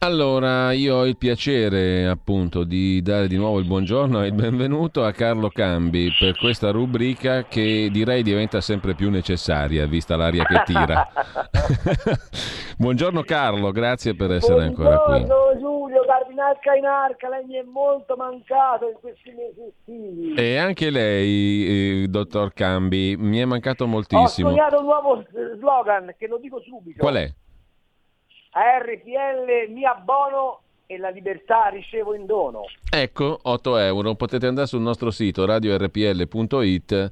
Allora, io ho il piacere appunto di dare di nuovo il buongiorno e il benvenuto a Carlo Cambi per questa rubrica che direi diventa sempre più necessaria vista l'aria che tira. buongiorno Carlo, grazie per essere buongiorno, ancora qui. Buongiorno Giulio, Cardinarca in arca, lei mi è molto mancato in questi mesi estivi. E anche lei, eh, dottor Cambi, mi è mancato moltissimo. Ho sognato un nuovo slogan che lo dico subito. Qual è? A RPL mi abbono e la libertà ricevo in dono. Ecco, 8 euro. Potete andare sul nostro sito radiorpl.it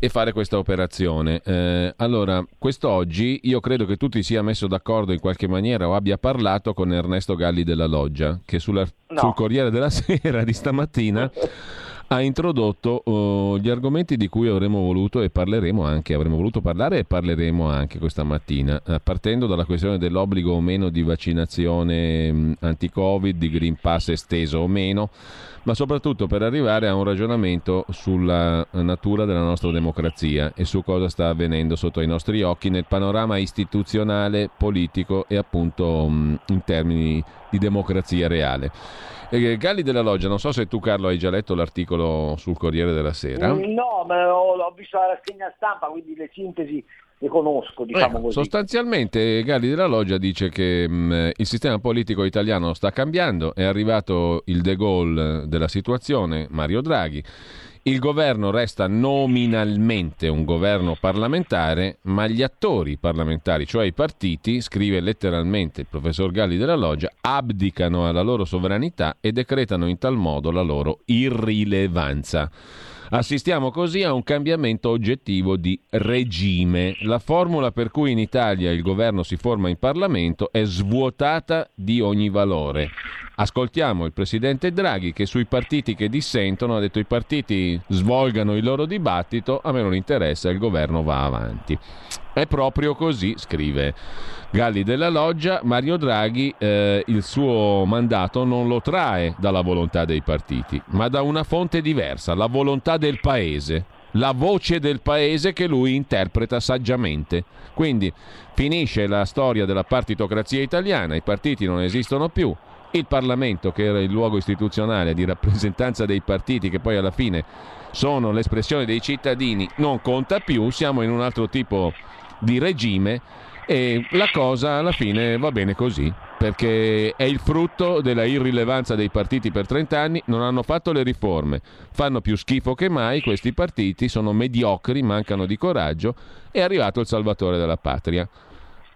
e fare questa operazione. Eh, allora, quest'oggi io credo che tu ti sia messo d'accordo in qualche maniera o abbia parlato con Ernesto Galli della Loggia, che sulla, No. sul Corriere della Sera di stamattina ha introdotto uh, gli argomenti di cui avremmo voluto e parleremo anche, avremmo voluto parlare e parleremo anche questa mattina, eh, partendo dalla questione dell'obbligo o meno di vaccinazione mh, anti-Covid, di Green Pass esteso o meno, ma soprattutto per arrivare a un ragionamento sulla natura della nostra democrazia e su cosa sta avvenendo sotto i nostri occhi nel panorama istituzionale, politico e appunto mh, in termini di democrazia reale. Eh, Galli della Loggia, non so se tu Carlo hai già letto l'articolo sul Corriere della Sera. No, ma ho, ho visto la rassegna stampa, quindi le sintesi le conosco, diciamo Ecco, così. sostanzialmente Galli della Loggia dice che mh, il sistema politico italiano sta cambiando, è arrivato il De Gaulle della situazione, Mario Draghi. Il governo resta nominalmente un governo parlamentare, ma gli attori parlamentari, cioè i partiti, scrive letteralmente il professor Galli della Loggia, abdicano alla loro sovranità e decretano in tal modo la loro irrilevanza. Assistiamo così a un cambiamento oggettivo di regime. La formula per cui in Italia il governo si forma in Parlamento è svuotata di ogni valore. Ascoltiamo il presidente Draghi che sui partiti che dissentono ha detto i partiti svolgano il loro dibattito, a me non interessa, il governo va avanti. È proprio così, scrive Galli della Loggia, Mario Draghi eh, il suo mandato non lo trae dalla volontà dei partiti, ma da una fonte diversa, la volontà del paese, la voce del paese che lui interpreta saggiamente. Quindi finisce la storia della partitocrazia italiana, i partiti non esistono più, il Parlamento, che era il luogo istituzionale di rappresentanza dei partiti, che poi alla fine sono l'espressione dei cittadini, non conta più, siamo in un altro tipo di regime e la cosa alla fine va bene così, perché è il frutto della irrilevanza dei partiti per 30 anni, non hanno fatto le riforme, fanno più schifo che mai questi partiti, sono mediocri, mancano di coraggio, è arrivato il salvatore della patria.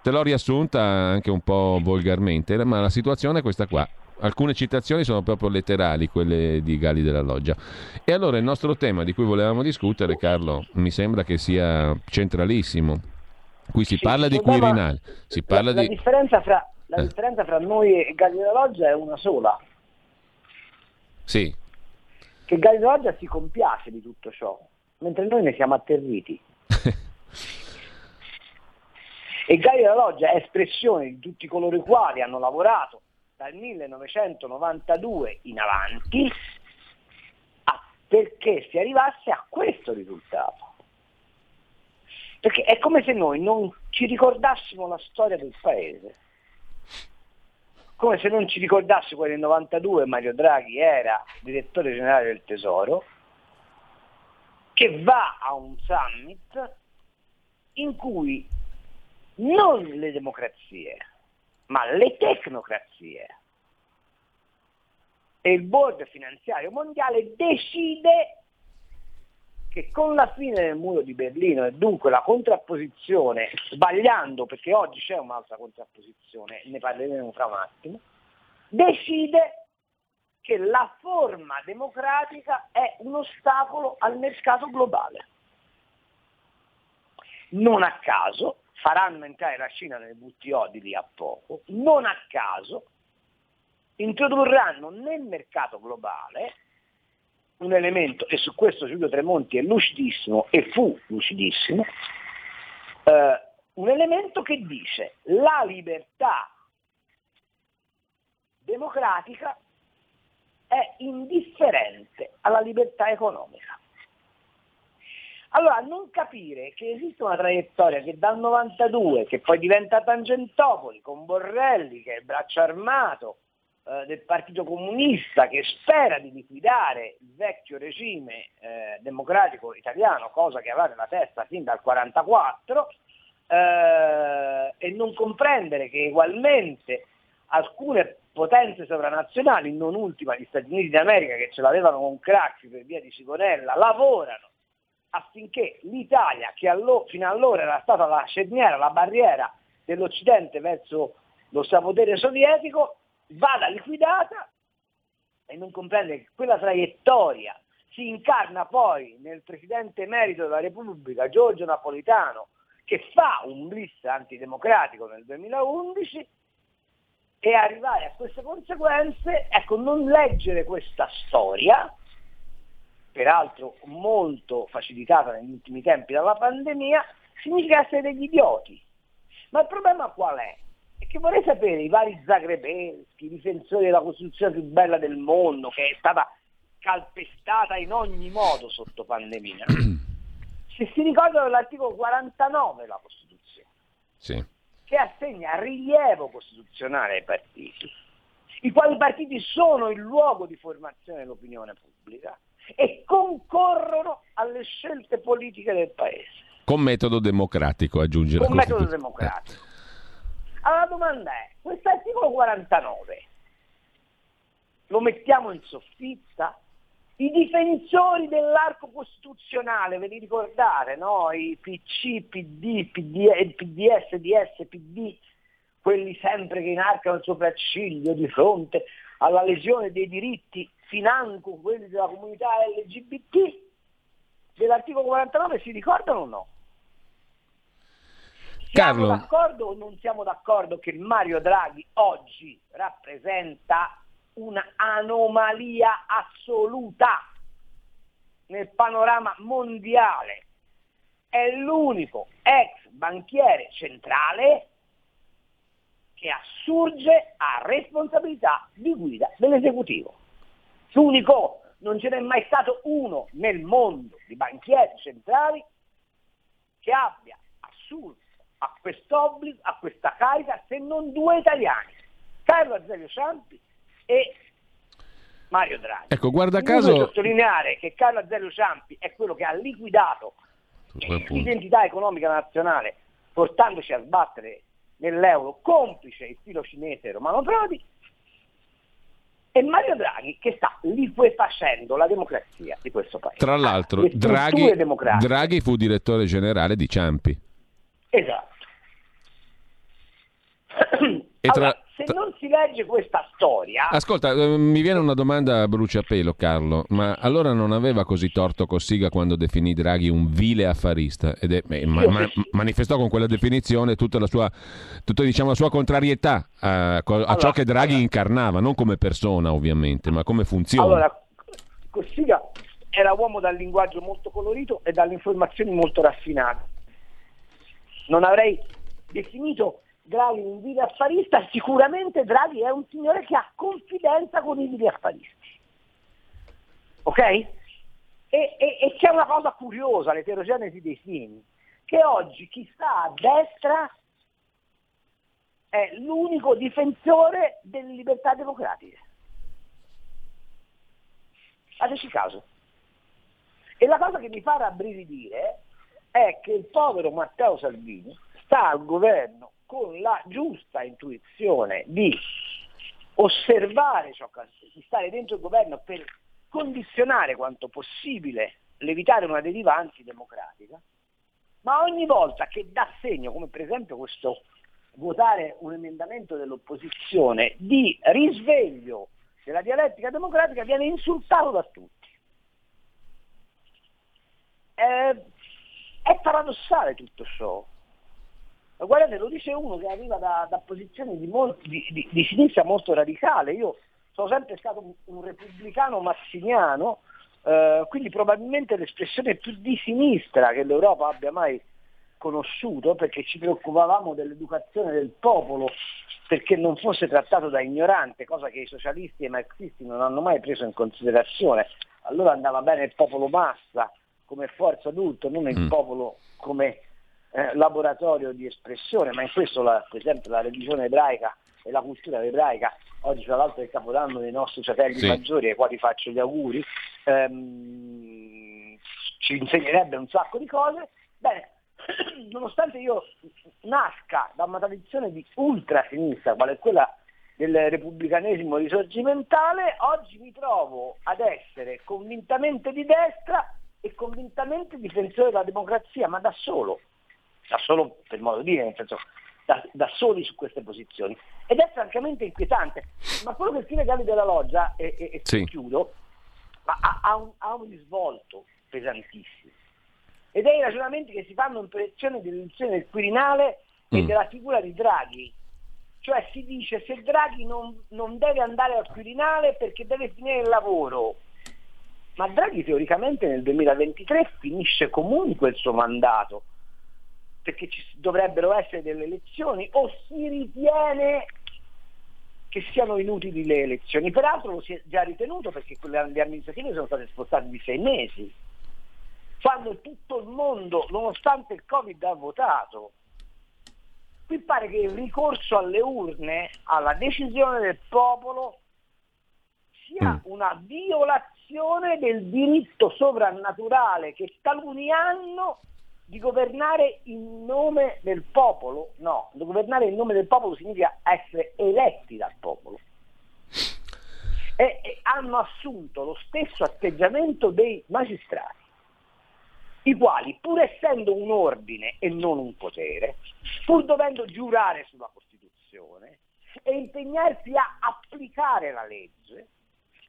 Te l'ho riassunta anche un po' volgarmente, ma la situazione è questa qua. Alcune citazioni sono proprio letterali, quelle di Galli della Loggia. E allora il nostro tema di cui volevamo discutere, Carlo, mi sembra che sia centralissimo. Qui si Sì, parla di Quirinale, si parla la, di... la differenza fra, la Eh. differenza fra noi e Galli della Loggia è una sola, Sì, che Galli della Loggia si compiace di tutto ciò, mentre noi ne siamo atterriti. E Galli della Loggia è espressione di tutti coloro i quali hanno lavorato dal 1992 in avanti perché si arrivasse a questo risultato. Perché è come se noi non ci ricordassimo la storia del paese, come se non ci ricordassimo che nel 92 Mario Draghi era direttore generale del Tesoro, che va a un summit in cui non le democrazie, ma le tecnocrazie e il board finanziario mondiale decide che con la fine del muro di Berlino e dunque la contrapposizione, sbagliando perché oggi c'è un'altra contrapposizione, ne parleremo fra un attimo, decide che la forma democratica è un ostacolo al mercato globale. Non a caso faranno entrare la Cina nel WTO di lì a poco, non a caso introdurranno nel mercato globale un elemento, e su questo Giulio Tremonti è lucidissimo e fu lucidissimo, eh, un elemento che dice la libertà democratica è indifferente alla libertà economica. Allora, non capire che esiste una traiettoria che dal 92, che poi diventa Tangentopoli, con Borrelli, che è il braccio armato eh, del Partito Comunista, che spera di liquidare il vecchio regime eh, democratico italiano, cosa che aveva nella testa fin dal 1944, eh, e non comprendere che ugualmente alcune potenze sovranazionali, non ultima gli Stati Uniti d'America che ce l'avevano con Craxi per via di Sigonella, lavorano affinché l'Italia, che allo, fino allora era stata la cerniera, la barriera dell'Occidente verso lo strapotere sovietico, vada liquidata e non comprende che quella traiettoria si incarna poi nel Presidente emerito della Repubblica, Giorgio Napolitano, che fa un blitz antidemocratico nel 2011 e arrivare a queste conseguenze, ecco, non leggere questa storia, peraltro molto facilitata negli ultimi tempi dalla pandemia, significa essere degli idioti. Ma il problema qual è? È che vorrei sapere i vari Zagrebeschi, i difensori della Costituzione più bella del mondo, che è stata calpestata in ogni modo sotto pandemia, se si ricordano dell'articolo 49 della Costituzione, sì. che assegna rilievo costituzionale ai partiti, i quali partiti sono il luogo di formazione dell'opinione pubblica e concorrono alle scelte politiche del Paese. Con metodo democratico, aggiunge Con la metodo democratico. Allora la domanda è, questo articolo 49 lo mettiamo in soffitta? I difensori dell'arco costituzionale, ve li ricordate, no? I PC, PD, PD, PDS, DS, PD, quelli sempre che inarcano il sopracciglio di fronte alla lesione dei diritti, financo quelli della comunità LGBT, dell'articolo 49 si ricordano o no? Siamo Carlo. d'accordo o non siamo d'accordo che Mario Draghi oggi rappresenta un'anomalia assoluta nel panorama mondiale? È l'unico ex banchiere centrale che assurge a responsabilità di guida dell'esecutivo. L'unico, non ce n'è mai stato uno nel mondo di banchieri centrali che abbia assurto a quest'obbligo, a questa carica, se non due italiani, Carlo Azeglio Ciampi e Mario Draghi. Ecco, guarda caso... sottolineare che Carlo Azeglio Ciampi è quello che ha liquidato l'identità economica nazionale portandoci a sbattere nell'euro complice il filo cinese Romano Prodi e Mario Draghi che sta liquefacendo la democrazia di questo paese. Tra l'altro, Draghi. Draghi fu direttore generale di Ciampi. Esatto. E tra- Allora, se non si legge questa storia, Ascolta, eh, mi viene una domanda a bruciapelo, Carlo, ma allora non aveva così torto Cossiga quando definì Draghi un vile affarista ed è, eh, ma- ma- manifestò con quella definizione tutta la sua, tutta, diciamo, la sua contrarietà a, a ciò Allora, che Draghi allora. incarnava, non come persona ovviamente, ma come funzione. allora, Cossiga era uomo dal linguaggio molto colorito e dalle informazioni molto raffinate. Non avrei definito Draghi un vile affarista, sicuramente Draghi è un signore che ha confidenza con i vili affaristi. Ok? E, e- e c'è una cosa curiosa, l'eterogenesi dei fini, che oggi chi sta a destra è l'unico difensore delle libertà democratiche. Fateci caso. E la cosa che mi fa rabbrividire è che il povero Matteo Salvini sta al governo con la giusta intuizione di osservare ciò che di stare dentro il governo per condizionare quanto possibile l'evitare una deriva antidemocratica, ma ogni volta che dà segno, come per esempio questo votare un emendamento dell'opposizione di risveglio della dialettica democratica, viene insultato da tutti. Eh, è paradossale tutto ciò. Guardate, lo dice uno che arriva da, da posizioni di, molti- di- di- di sinistra molto radicale. Io sono sempre stato un, un repubblicano massimiano, eh, quindi probabilmente l'espressione più di sinistra che l'Europa abbia mai conosciuto, perché ci preoccupavamo dell'educazione del popolo perché non fosse trattato da ignorante, cosa che i socialisti e i marxisti non hanno mai preso in considerazione. Allora andava bene il popolo massa, come forza d'ultimo, non il mm. popolo come eh, laboratorio di espressione, ma in questo la, per esempio la religione ebraica e la cultura ebraica, oggi tra l'altro è il capodanno dei nostri fratelli sì. maggiori ai quali faccio gli auguri, ehm, ci insegnerebbe un sacco di cose, bene, nonostante io nasca da una tradizione di ultrasinistra, quale è quella del repubblicanesimo risorgimentale, oggi mi trovo ad essere convintamente di destra e convintamente difensore della democrazia, ma da solo, da solo per modo di dire, nel senso da, da, soli su queste posizioni. Ed è francamente inquietante. Ma quello che scrive Galli della Loggia, e, e, e sì. chiudo, ha, ha, un, ha un risvolto pesantissimo. Ed è i ragionamenti che si fanno in proiezione dell'elezione del Quirinale e mm. della figura di Draghi. Cioè si dice se Draghi non, non deve andare al Quirinale perché deve finire il lavoro. Ma Draghi teoricamente nel 2023 finisce comunque il suo mandato perché ci dovrebbero essere delle elezioni o si ritiene che siano inutili le elezioni. Peraltro lo si è già ritenuto perché le amministrative sono state spostate di sei mesi, quando tutto il mondo, nonostante il Covid, ha votato. Qui pare che il ricorso alle urne, alla decisione del popolo, sia mm. una violazione del diritto sovrannaturale che taluni hanno di governare in nome del popolo, no, governare in nome del popolo significa essere eletti dal popolo. E, e hanno assunto lo stesso atteggiamento dei magistrati, i quali, pur essendo un ordine e non un potere, pur dovendo giurare sulla Costituzione e impegnarsi a applicare la legge,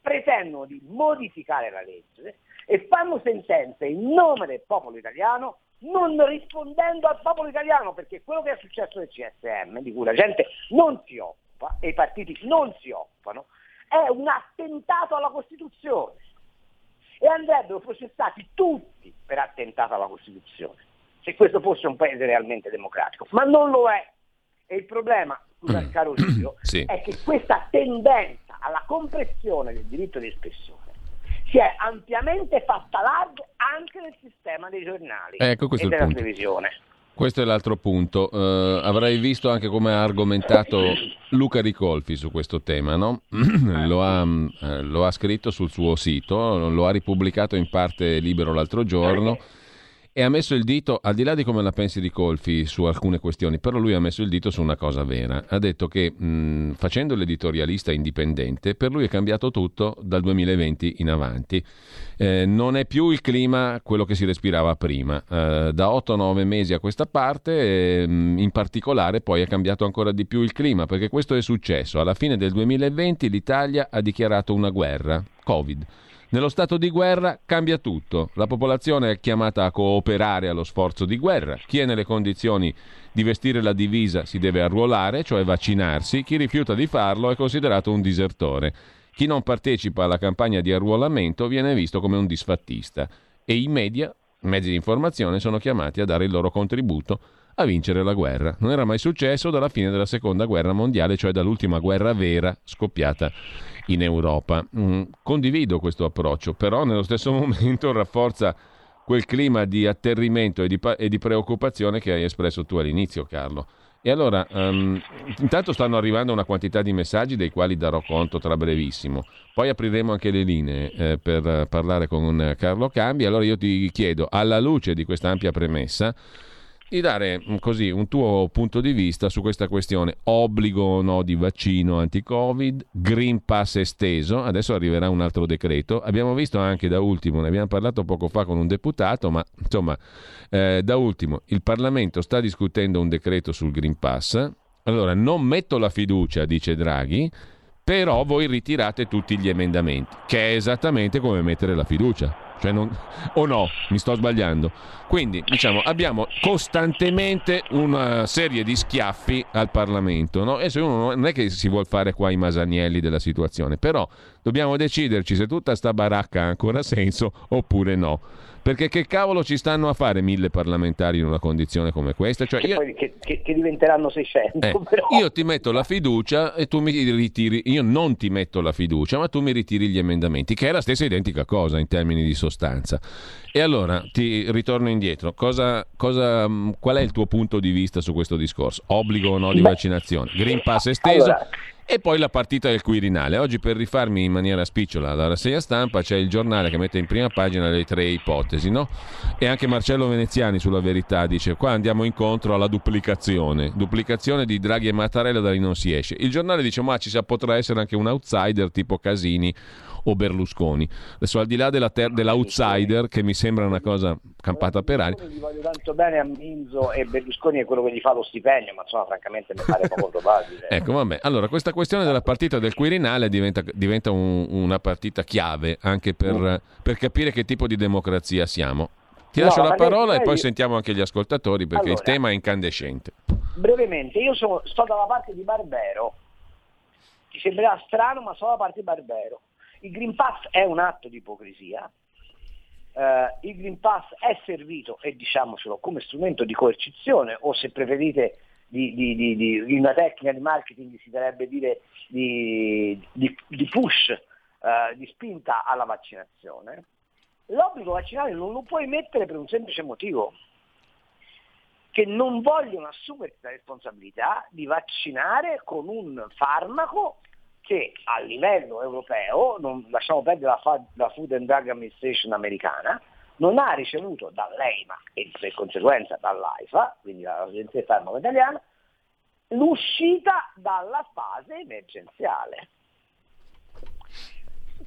pretendono di modificare la legge e fanno sentenze in nome del popolo italiano non rispondendo al popolo italiano, perché quello che è successo nel CSM, di cui la gente non si occupa e i partiti non si occupano, è un attentato alla Costituzione e andrebbero processati tutti per attentato alla Costituzione, se questo fosse un paese realmente democratico, ma non lo è. E il problema, scusa mm. caro Livio, sì. è che questa tendenza alla compressione del diritto di espressione si è ampiamente fatta larga anche nel sistema dei giornali ecco, e della televisione. Questo è l'altro punto. Uh, avrai visto anche come ha argomentato Luca Ricolfi su questo tema, no? lo, ha, uh, lo, ha, scritto sul suo sito, lo ha ripubblicato in parte libero l'altro giorno e ha messo il dito, al di là di come la pensi di Colfi su alcune questioni, però lui ha messo il dito su una cosa vera. Ha detto che mh, facendo l'editorialista indipendente, per lui è cambiato tutto dal 2020 in avanti. Eh, non è più il clima quello che si respirava prima. Eh, da 8-9 mesi a questa parte, eh, in particolare, poi è cambiato ancora di più il clima, perché questo è successo. Alla fine del 2020 l'Italia ha dichiarato una guerra, Covid nello stato di guerra cambia tutto. La popolazione è chiamata a cooperare allo sforzo di guerra. Chi è nelle condizioni di vestire la divisa si deve arruolare, cioè vaccinarsi. Chi rifiuta di farlo è considerato un disertore. Chi non partecipa alla campagna di arruolamento viene visto come un disfattista. E i media, mezzi di informazione, sono chiamati a dare il loro contributo a vincere la guerra. Non era mai successo dalla fine della seconda guerra mondiale, cioè dall'ultima guerra vera scoppiata in Europa. Mm, condivido questo approccio, però nello stesso momento rafforza quel clima di atterrimento e di, e di preoccupazione che hai espresso tu all'inizio, Carlo. E allora, um, intanto stanno arrivando una quantità di messaggi dei quali darò conto tra brevissimo. Poi apriremo anche le linee eh, per parlare con Carlo Cambi. Allora io ti chiedo, alla luce di questa ampia premessa, di dare mm, così un tuo punto di vista su questa questione. Obbligo o no di vaccino anti-covid, Green Pass esteso, adesso arriverà un altro decreto, abbiamo visto anche da ultimo, ne abbiamo parlato poco fa con un deputato, ma insomma eh, da ultimo il Parlamento sta discutendo un decreto sul Green Pass, allora non metto la fiducia, dice Draghi, però voi ritirate tutti gli emendamenti, che è esattamente come mettere la fiducia. Cioè non, o no, mi sto sbagliando. Quindi, diciamo, abbiamo costantemente una serie di schiaffi al Parlamento. No? E se uno non è che si vuole fare qua i masanielli della situazione, però Dobbiamo deciderci se tutta sta baracca ha ancora senso oppure no. Perché che cavolo ci stanno a fare mille parlamentari in una condizione come questa? Cioè io... che, che, che, diventeranno 600. Eh, io ti metto la fiducia e tu mi ritiri. Io non ti metto la fiducia, ma tu mi ritiri gli emendamenti, che è la stessa identica cosa in termini di sostanza. E allora ti ritorno indietro. Cosa, cosa, qual è il tuo punto di vista su questo discorso? Obbligo o no di vaccinazione? Green Pass esteso? Allora, e poi la partita del Quirinale. Oggi per rifarmi in maniera spicciola la rassegna stampa c'è il giornale che mette in prima pagina le tre ipotesi, no? E anche Marcello Veneziani sulla verità dice qua andiamo incontro alla duplicazione, duplicazione di Draghi e Mattarella da lì non si esce. Il giornale dice ma ci potrà essere anche un outsider tipo Casini o Berlusconi. Adesso al di là della ter- dell'outsider, che mi sembra una cosa campata per aria. Gli voglio tanto bene a Minzo e Berlusconi è quello che gli fa lo stipendio, ma insomma francamente mi pare poco probabile. ecco, vabbè. Allora, questa questione della partita del Quirinale diventa, diventa un, una partita chiave anche per, mm. per capire che tipo di democrazia siamo. Ti lascio no, la parola e poi sentiamo anche gli ascoltatori perché allora, il tema è incandescente. Brevemente, io sono, sto dalla parte di Barbero. Ti sembrerà strano, ma sono dalla parte di Barbero. Il Green Pass è un atto di ipocrisia, Uh, il Green Pass è servito, e diciamocelo, come strumento di coercizione o se preferite di, di, di, di una tecnica di marketing si dovrebbe dire di, push, uh, di spinta alla vaccinazione. L'obbligo vaccinale non lo puoi mettere per un semplice motivo, che non vogliono assumersi la responsabilità di vaccinare con un farmaco che a livello europeo, non lasciamo perdere la, la Food and Drug Administration americana, non ha ricevuto dall'EIMA e per conseguenza dall'AIFA, quindi dall'Agenzia del Farmaco Italiana, l'uscita dalla fase emergenziale.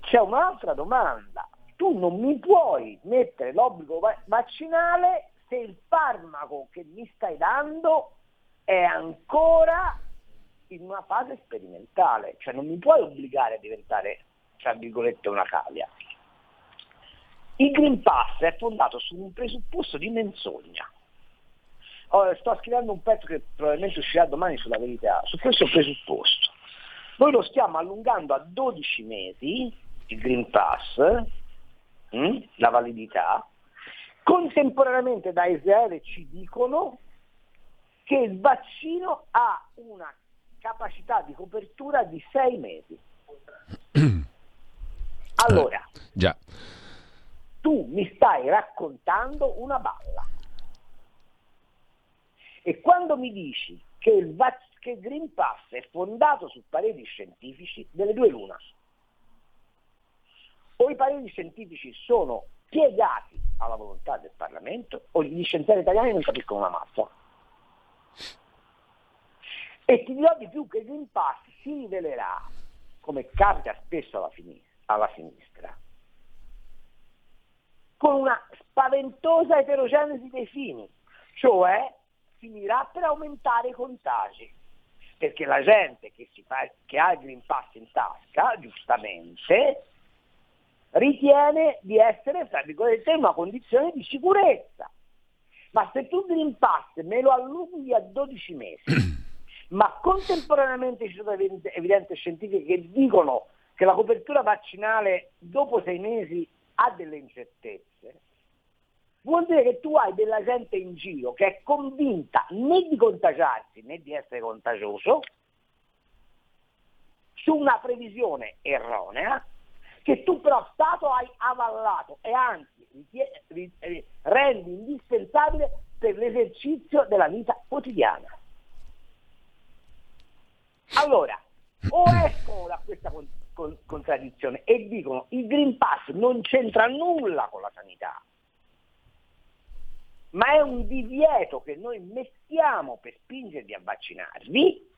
C'è un'altra domanda. Tu non mi puoi mettere l'obbligo vaccinale se il farmaco che mi stai dando è ancora in una fase sperimentale, cioè non mi puoi obbligare a diventare, tra virgolette, una cavia. Il Green Pass è fondato su un presupposto di menzogna. Oh, sto scrivendo un pezzo che probabilmente uscirà domani sulla verità, su questo presupposto. Noi lo stiamo allungando a 12 mesi, il Green Pass, mh, hm, la validità, contemporaneamente da Israele ci dicono che il vaccino ha una capacità di copertura di sei mesi. Allora, eh, già. tu mi stai raccontando una balla. E quando mi dici che il, vac- che il Green Pass è fondato su pareri scientifici, delle due l'una. O i pareri scientifici sono piegati alla volontà del Parlamento, o gli scienziati italiani non capiscono una mazza. E ti dirò di più che il Green Pass si rivelerà, come capita spesso alla, fin- alla sinistra, con una spaventosa eterogenesi dei fini, cioè finirà per aumentare i contagi, perché la gente che, fa, che ha il Green Pass in tasca, giustamente, ritiene di essere, tra virgolette, in una condizione di sicurezza. Ma se tu Green Pass me lo allunghi a 12 mesi, ma contemporaneamente ci sono evidenze scientifiche che dicono che la copertura vaccinale dopo sei mesi ha delle incertezze, vuol dire che tu hai della gente in giro che è convinta né di contagiarsi né di essere contagioso, su una previsione erronea, che tu però Stato hai avallato e anzi rendi indispensabile per l'esercizio della vita quotidiana. Allora, o escono da questa con, con, contraddizione e dicono il Green Pass non c'entra nulla con la sanità, ma è un divieto che noi mettiamo per spingervi a vaccinarvi,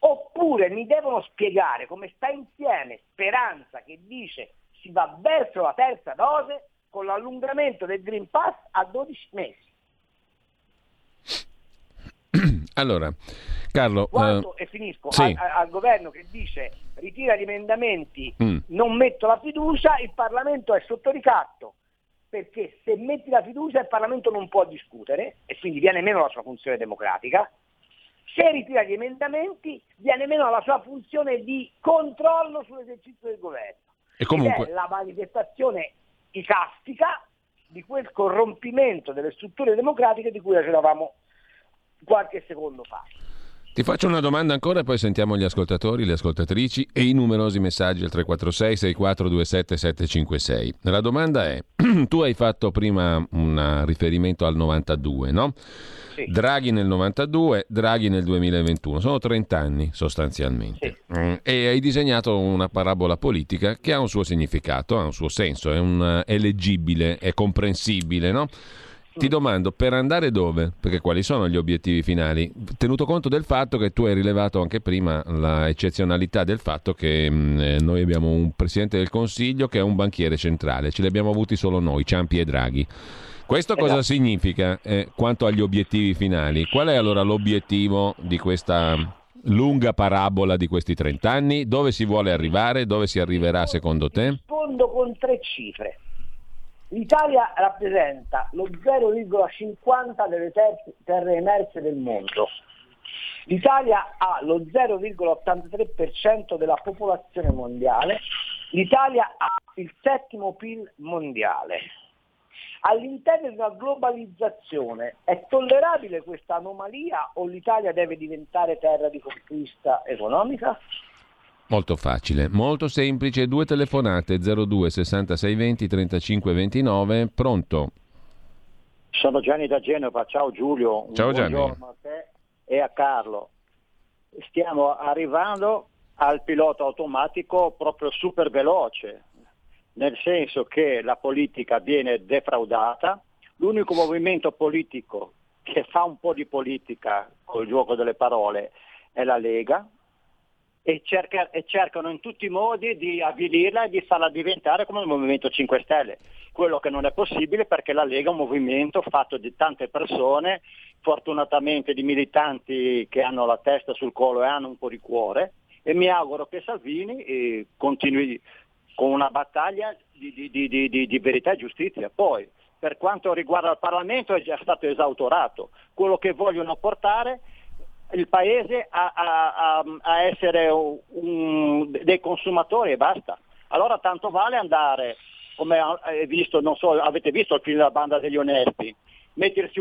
oppure mi devono spiegare come sta insieme Speranza che dice si va verso la terza dose con l'allungamento del Green Pass a 12 mesi. Allora, Carlo, Quando, uh, e finisco, sì. al, al, governo che dice ritira gli emendamenti, mm. non metto la fiducia, il Parlamento è sotto ricatto, perché se metti la fiducia il Parlamento non può discutere e quindi viene meno la sua funzione democratica, Se ritira gli emendamenti viene meno la sua funzione di controllo sull'esercizio del governo. E comunque... Ed è la manifestazione icastica di quel corrompimento delle strutture democratiche di cui raccontavamo qualche secondo fa. Ti faccio una domanda ancora e poi sentiamo gli ascoltatori, le ascoltatrici e i numerosi messaggi al 346 6427 756. La domanda è, tu hai fatto prima un riferimento al 92, no? Sì. Draghi nel 92, Draghi nel 2021, sono 30 anni sostanzialmente. Sì. E hai disegnato una parabola politica che ha un suo significato, ha un suo senso, è, un, è leggibile, è comprensibile, no? Ti domando, per andare dove? Perché quali sono gli obiettivi finali? Tenuto conto del fatto che tu hai rilevato anche prima la eccezionalità del fatto che mh, mm, eh, noi abbiamo un Presidente del Consiglio che è un banchiere centrale, ce li abbiamo avuti solo noi, Ciampi e Draghi. Questo cosa esatto. significa eh, quanto agli obiettivi finali? Qual è allora l'obiettivo di questa lunga parabola di questi 30 anni? Dove si vuole arrivare? Dove si arriverà secondo te? Rispondo con tre cifre. L'Italia rappresenta lo 0,50 delle terre emerse del mondo. L'Italia ha lo 0,83% della popolazione mondiale. L'Italia ha il settimo PIL mondiale. All'interno di una globalizzazione è tollerabile questa anomalia o l'Italia deve diventare terra di conquista economica? Molto facile, molto semplice, due telefonate. 02 66 20 35 29, pronto? Sono Gianni da Genova, ciao Giulio, ciao Gianni. a te e a Carlo. Stiamo arrivando al pilota automatico proprio super veloce, nel senso che la politica viene defraudata, l'unico movimento politico che fa un po' di politica col gioco delle parole è la Lega, e, cerca, e, cercano in tutti i modi di avvilirla e di farla diventare come il Movimento 5 Stelle, quello che non è possibile perché la Lega è un movimento fatto di tante persone, fortunatamente di militanti che hanno la testa sul collo e hanno un po' di cuore e mi auguro che Salvini eh, continui con una battaglia di, di, di, di verità e giustizia. Poi, per quanto riguarda il Parlamento è già stato esautorato, quello che vogliono portare il paese a, a, a essere un, dei consumatori e basta. Allora tanto vale andare, come visto, so, avete visto il film della banda degli onesti, mettersi,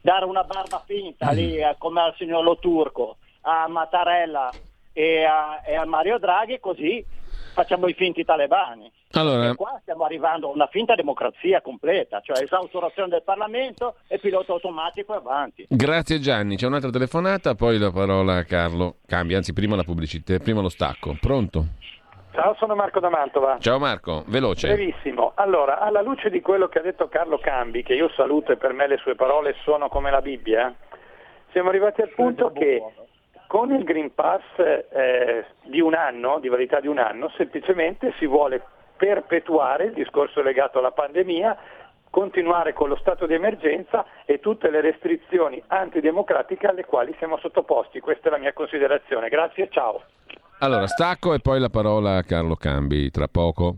dare una barba finta lì mm. come al signor Lo Turco, a Mattarella e a, e a Mario Draghi, così facciamo i finti talebani. Allora, qua stiamo arrivando a una finta democrazia completa, cioè esautorazione del Parlamento e pilota automatico e avanti. Grazie Gianni, c'è un'altra telefonata, poi la parola a Carlo. Cambia, anzi prima la pubblicità, prima lo stacco. Pronto? Ciao, sono Marco da Mantova. Ciao Marco, veloce. Brevissimo. Allora, alla luce di quello che ha detto Carlo Cambi, che io saluto e per me le sue parole sono come la Bibbia, siamo arrivati al punto che con il Green Pass eh, di un anno, di validità di un anno, semplicemente si vuole perpetuare il discorso legato alla pandemia, continuare con lo stato di emergenza e tutte le restrizioni antidemocratiche alle quali siamo sottoposti. Questa è la mia considerazione. Grazie, ciao. Allora, stacco e poi la parola a Carlo Cambi, tra poco.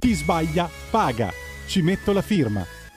Chi sbaglia paga. Ci metto la firma.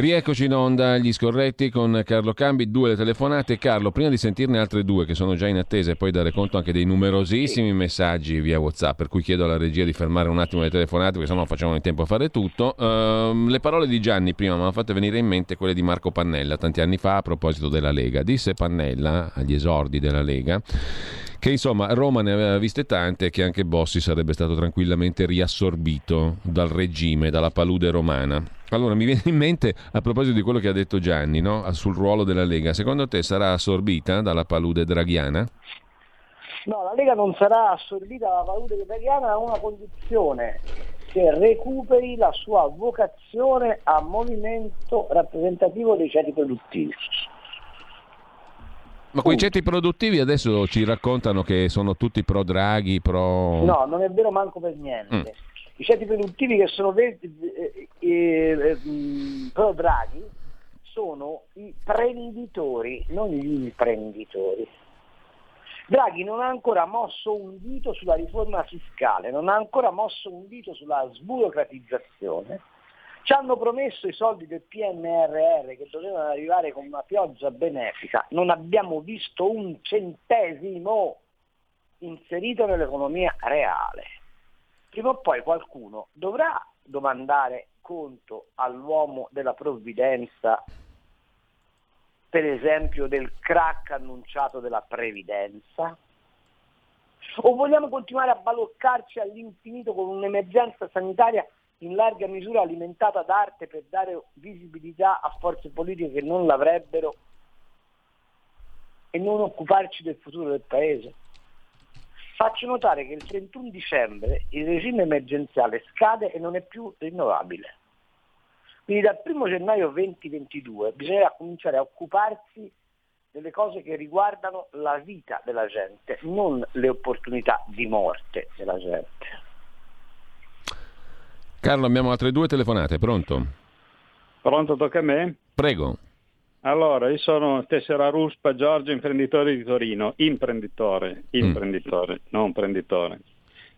Rieccoci in onda agli scorretti con Carlo Cambi, due le telefonate. Carlo, prima di sentirne altre due che sono già in attesa e poi dare conto anche dei numerosissimi messaggi via WhatsApp, per cui chiedo alla regia di fermare un attimo le telefonate perché sennò facciamo in tempo a fare tutto. Uh, le parole di Gianni prima mi hanno fatto venire in mente quelle di Marco Pannella tanti anni fa a proposito della Lega. Disse Pannella agli esordi della Lega che insomma Roma ne aveva viste tante e che anche Bossi sarebbe stato tranquillamente riassorbito dal regime, dalla palude romana. Allora mi viene in mente, a proposito di quello che ha detto Gianni, no? sul ruolo della Lega, secondo te sarà assorbita dalla palude draghiana? No, la Lega non sarà assorbita dalla palude draghiana a una condizione che recuperi la sua vocazione a movimento rappresentativo dei ceti produttivi. Ma quei ceti produttivi adesso ci raccontano che sono tutti pro Draghi, pro... No, non è vero manco per niente. Mm. I ceti produttivi che sono verdi, eh, eh, eh, mm, pro Draghi sono i prenditori, non gli imprenditori. Draghi non ha ancora mosso un dito sulla riforma fiscale, non ha ancora mosso un dito sulla sburocratizzazione ci hanno promesso i soldi del PNRR che dovevano arrivare con una pioggia benefica, non abbiamo visto un centesimo inserito nell'economia reale. Prima o poi qualcuno dovrà domandare conto all'uomo della provvidenza, per esempio del crack annunciato della previdenza? O vogliamo continuare a baloccarci all'infinito con un'emergenza sanitaria in larga misura alimentata d'arte per dare visibilità a forze politiche che non l'avrebbero e non occuparci del futuro del Paese. Faccio notare che il 31 dicembre il regime emergenziale scade e non è più rinnovabile. Quindi dal 1 gennaio 2022 bisognerà cominciare a occuparsi delle cose che riguardano la vita della gente, non le opportunità di morte della gente. Carlo, abbiamo altre due telefonate, pronto? Pronto, tocca a me? Prego. Allora, io sono Tessera Ruspa, Giorgio, imprenditore di Torino, imprenditore, imprenditore, mm. non imprenditore.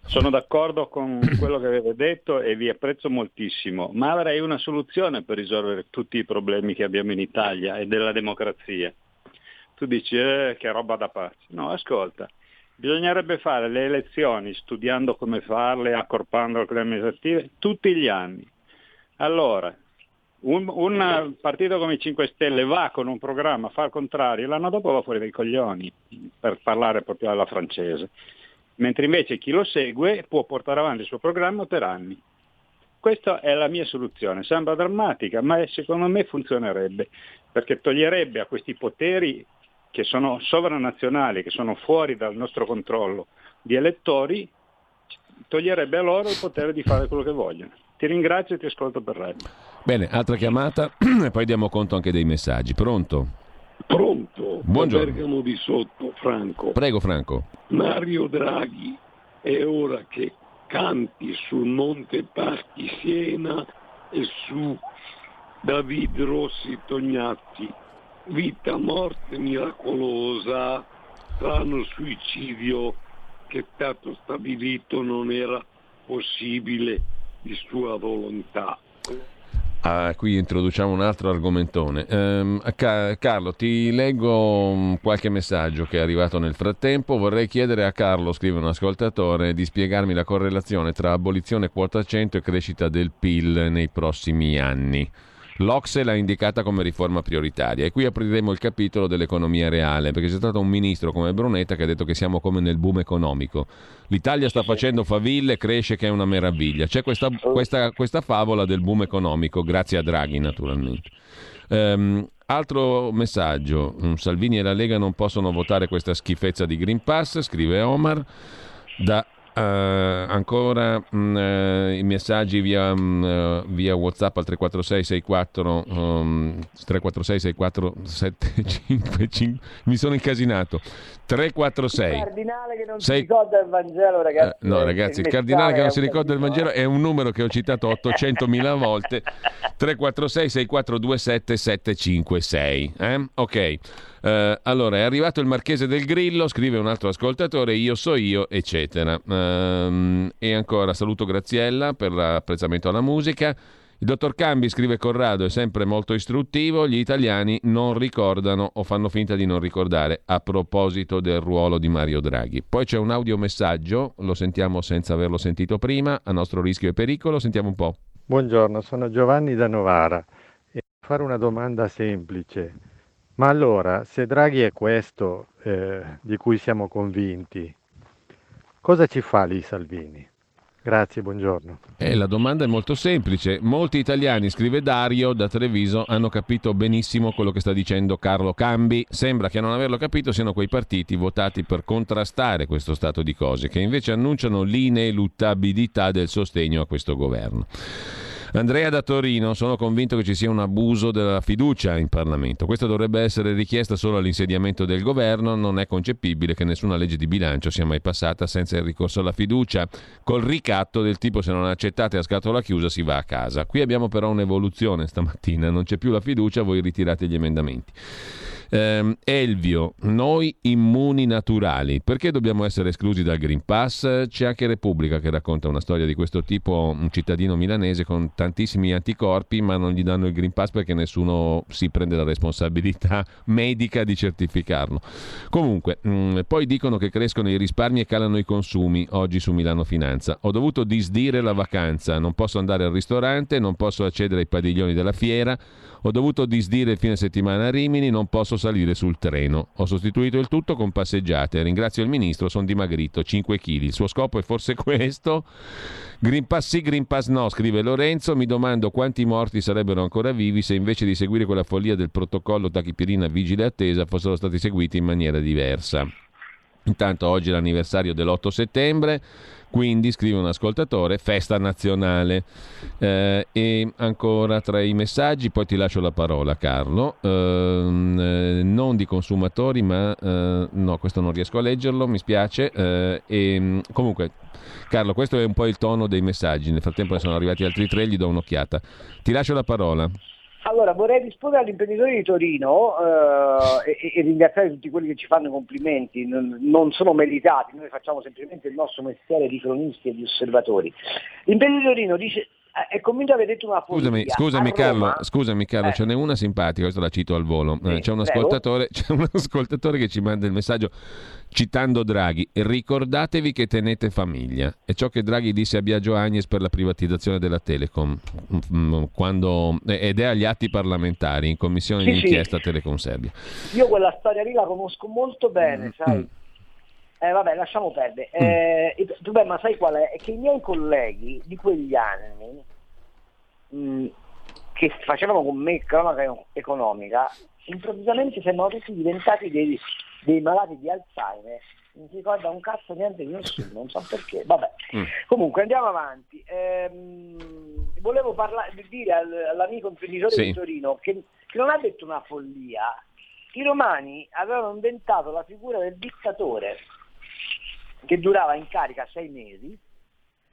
Sono d'accordo con quello che avete detto e vi apprezzo moltissimo, ma avrei una soluzione per risolvere tutti i problemi che abbiamo in Italia e della democrazia. Tu dici, eh, che roba da pazzi. No, ascolta, Bisognerebbe fare le elezioni studiando come farle, accorpando le amministrative, tutti gli anni. Allora, un, un, partito come i 5 Stelle va con un programma, fa il contrario, l'anno dopo va fuori dai coglioni, per parlare proprio alla francese. Mentre invece chi lo segue può portare avanti il suo programma per anni. Questa è la mia soluzione, sembra drammatica, ma secondo me funzionerebbe, perché toglierebbe a questi poteri che sono sovranazionali, che sono fuori dal nostro controllo di elettori, toglierebbe a loro il potere di fare quello che vogliono. Ti ringrazio e ti ascolto per radio. Bene, altra chiamata e poi diamo conto anche dei messaggi. Pronto? Pronto? Buongiorno. Bergamo di sotto, Franco. Prego Franco. Mario Draghi è ora che canti sul Monte Paschi Siena e su David Rossi Tognazzi vita, morte miracolosa, strano suicidio che è stato stabilito non era possibile di sua volontà. Ah, qui introduciamo un altro argomentone. Eh, Ca- Carlo, ti leggo qualche messaggio che è arrivato nel frattempo. Vorrei chiedere a Carlo, scrive un ascoltatore, di spiegarmi la correlazione tra abolizione quota 100 e crescita del PIL nei prossimi anni. L'Ocse l'ha indicata come riforma prioritaria e qui apriremo il capitolo dell'economia reale, perché c'è stato un ministro come Brunetta che ha detto che siamo come nel boom economico. L'Italia sta facendo faville, cresce che è una meraviglia. C'è questa, questa, questa favola del boom economico, grazie a Draghi naturalmente. Um, altro messaggio, Salvini e la Lega non possono votare questa schifezza di Green Pass, scrive Omar. Da Uh, ancora mh, mm, uh, i messaggi via, mh, uh, via, WhatsApp al 346 64 um, 346 64 755 mi sono incasinato. 346 il cardinale che non 6... si ricorda il Vangelo ragazzi no ragazzi il, il cardinale che non si ricorda il Vangelo è un numero che ho citato 800.000 volte 346 6427 756 eh? ok Uh, allora, è arrivato il Marchese del Grillo, scrive un altro ascoltatore, io so io, eccetera. Uh, e ancora saluto Graziella per l'apprezzamento alla musica. Il dottor Cambi, scrive Corrado, è sempre molto istruttivo, gli italiani non ricordano o fanno finta di non ricordare a proposito del ruolo di Mario Draghi. Poi c'è un audiomessaggio, lo sentiamo senza averlo sentito prima, a nostro rischio e pericolo, sentiamo un po'. Buongiorno, sono Giovanni da Novara e fare una domanda semplice. Ma allora, se Draghi è questo eh, di cui siamo convinti, cosa ci fa lì Salvini? Grazie, buongiorno. Eh, la domanda è molto semplice. Molti italiani, scrive Dario da Treviso, hanno capito benissimo quello che sta dicendo Carlo Cambi. Sembra che a non averlo capito siano quei partiti votati per contrastare questo stato di cose, che invece annunciano l'ineluttabilità del sostegno a questo governo. Andrea da Torino, sono convinto che ci sia un abuso della fiducia in Parlamento. Questa dovrebbe essere richiesta solo all'insediamento del governo, non è concepibile che nessuna legge di bilancio sia mai passata senza il ricorso alla fiducia, col ricatto del tipo se non accettate a scatola chiusa si va a casa. Qui abbiamo però un'evoluzione stamattina, non c'è più la fiducia, voi ritirate gli emendamenti. Eh, Elvio, noi immuni naturali, perché dobbiamo essere esclusi dal Green Pass? C'è anche Repubblica che racconta una storia di questo tipo, un cittadino milanese con tantissimi anticorpi, ma non gli danno il Green Pass perché nessuno si prende la responsabilità medica di certificarlo. Comunque, mh, mm, poi dicono che crescono i risparmi e calano i consumi oggi su Milano Finanza. Ho dovuto disdire la vacanza, non posso andare al ristorante, non posso accedere ai padiglioni della fiera, ho dovuto disdire il fine settimana a Rimini, non posso salire sul treno. Ho sostituito il tutto con passeggiate. Ringrazio il ministro, sono dimagrito 5 kg. Il suo scopo è forse questo? Green Pass sì, Green Pass no, scrive Lorenzo. Mi domando quanti morti sarebbero ancora vivi se invece di seguire quella follia del protocollo tachipirina vigile attesa fossero stati seguiti in maniera diversa. Intanto oggi è l'anniversario dell'8 settembre. Quindi, scrive un ascoltatore, festa nazionale. Eh, e ancora tra i messaggi, poi ti lascio la parola Carlo, ehm, eh, non di consumatori, ma eh, no, questo non riesco a leggerlo, mi spiace. Eh, e, comunque, Carlo, questo è un po' il tono dei messaggi, nel frattempo ne sono arrivati altri tre, gli do un'occhiata. Ti lascio la parola. Allora, vorrei rispondere all'imprenditore di Torino eh, e, e, ringraziare tutti quelli che ci fanno i complimenti, non, non, sono meritati, noi facciamo semplicemente il nostro mestiere di cronisti e di osservatori. L'imprenditore di Torino dice è convinto di aver detto una follia. Scusami, scusami Carlo, scusami Carlo eh. ce n'è una simpatica, questo la cito al volo. Sì, c'è, un ascoltatore, c'è, un ascoltatore, che ci manda il messaggio citando Draghi, ricordatevi che tenete famiglia. È ciò che Draghi disse a Biagio Agnes per la privatizzazione della Telecom, mm, mm, quando, ed è agli atti parlamentari in commissione sì, di inchiesta sì. Telecom Serbia. Io quella storia lì la conosco molto bene, mm. sai? Mm. Eh, vabbè, lasciamo perdere. Mm. Eh, il problema, sai qual è? È che i miei colleghi di quegli anni, mh, mm, che facevano con me cronaca economica, improvvisamente sembrano tutti diventati dei, dei malati di Alzheimer. Non si ricorda un cazzo niente di nessuno, non so perché. Vabbè. Mm. Comunque andiamo avanti. Ehm, volevo parlare, dire all'amico imprenditore sì. di Torino che, che non ha detto una follia. I romani avevano inventato la figura del dittatore che durava in carica sei mesi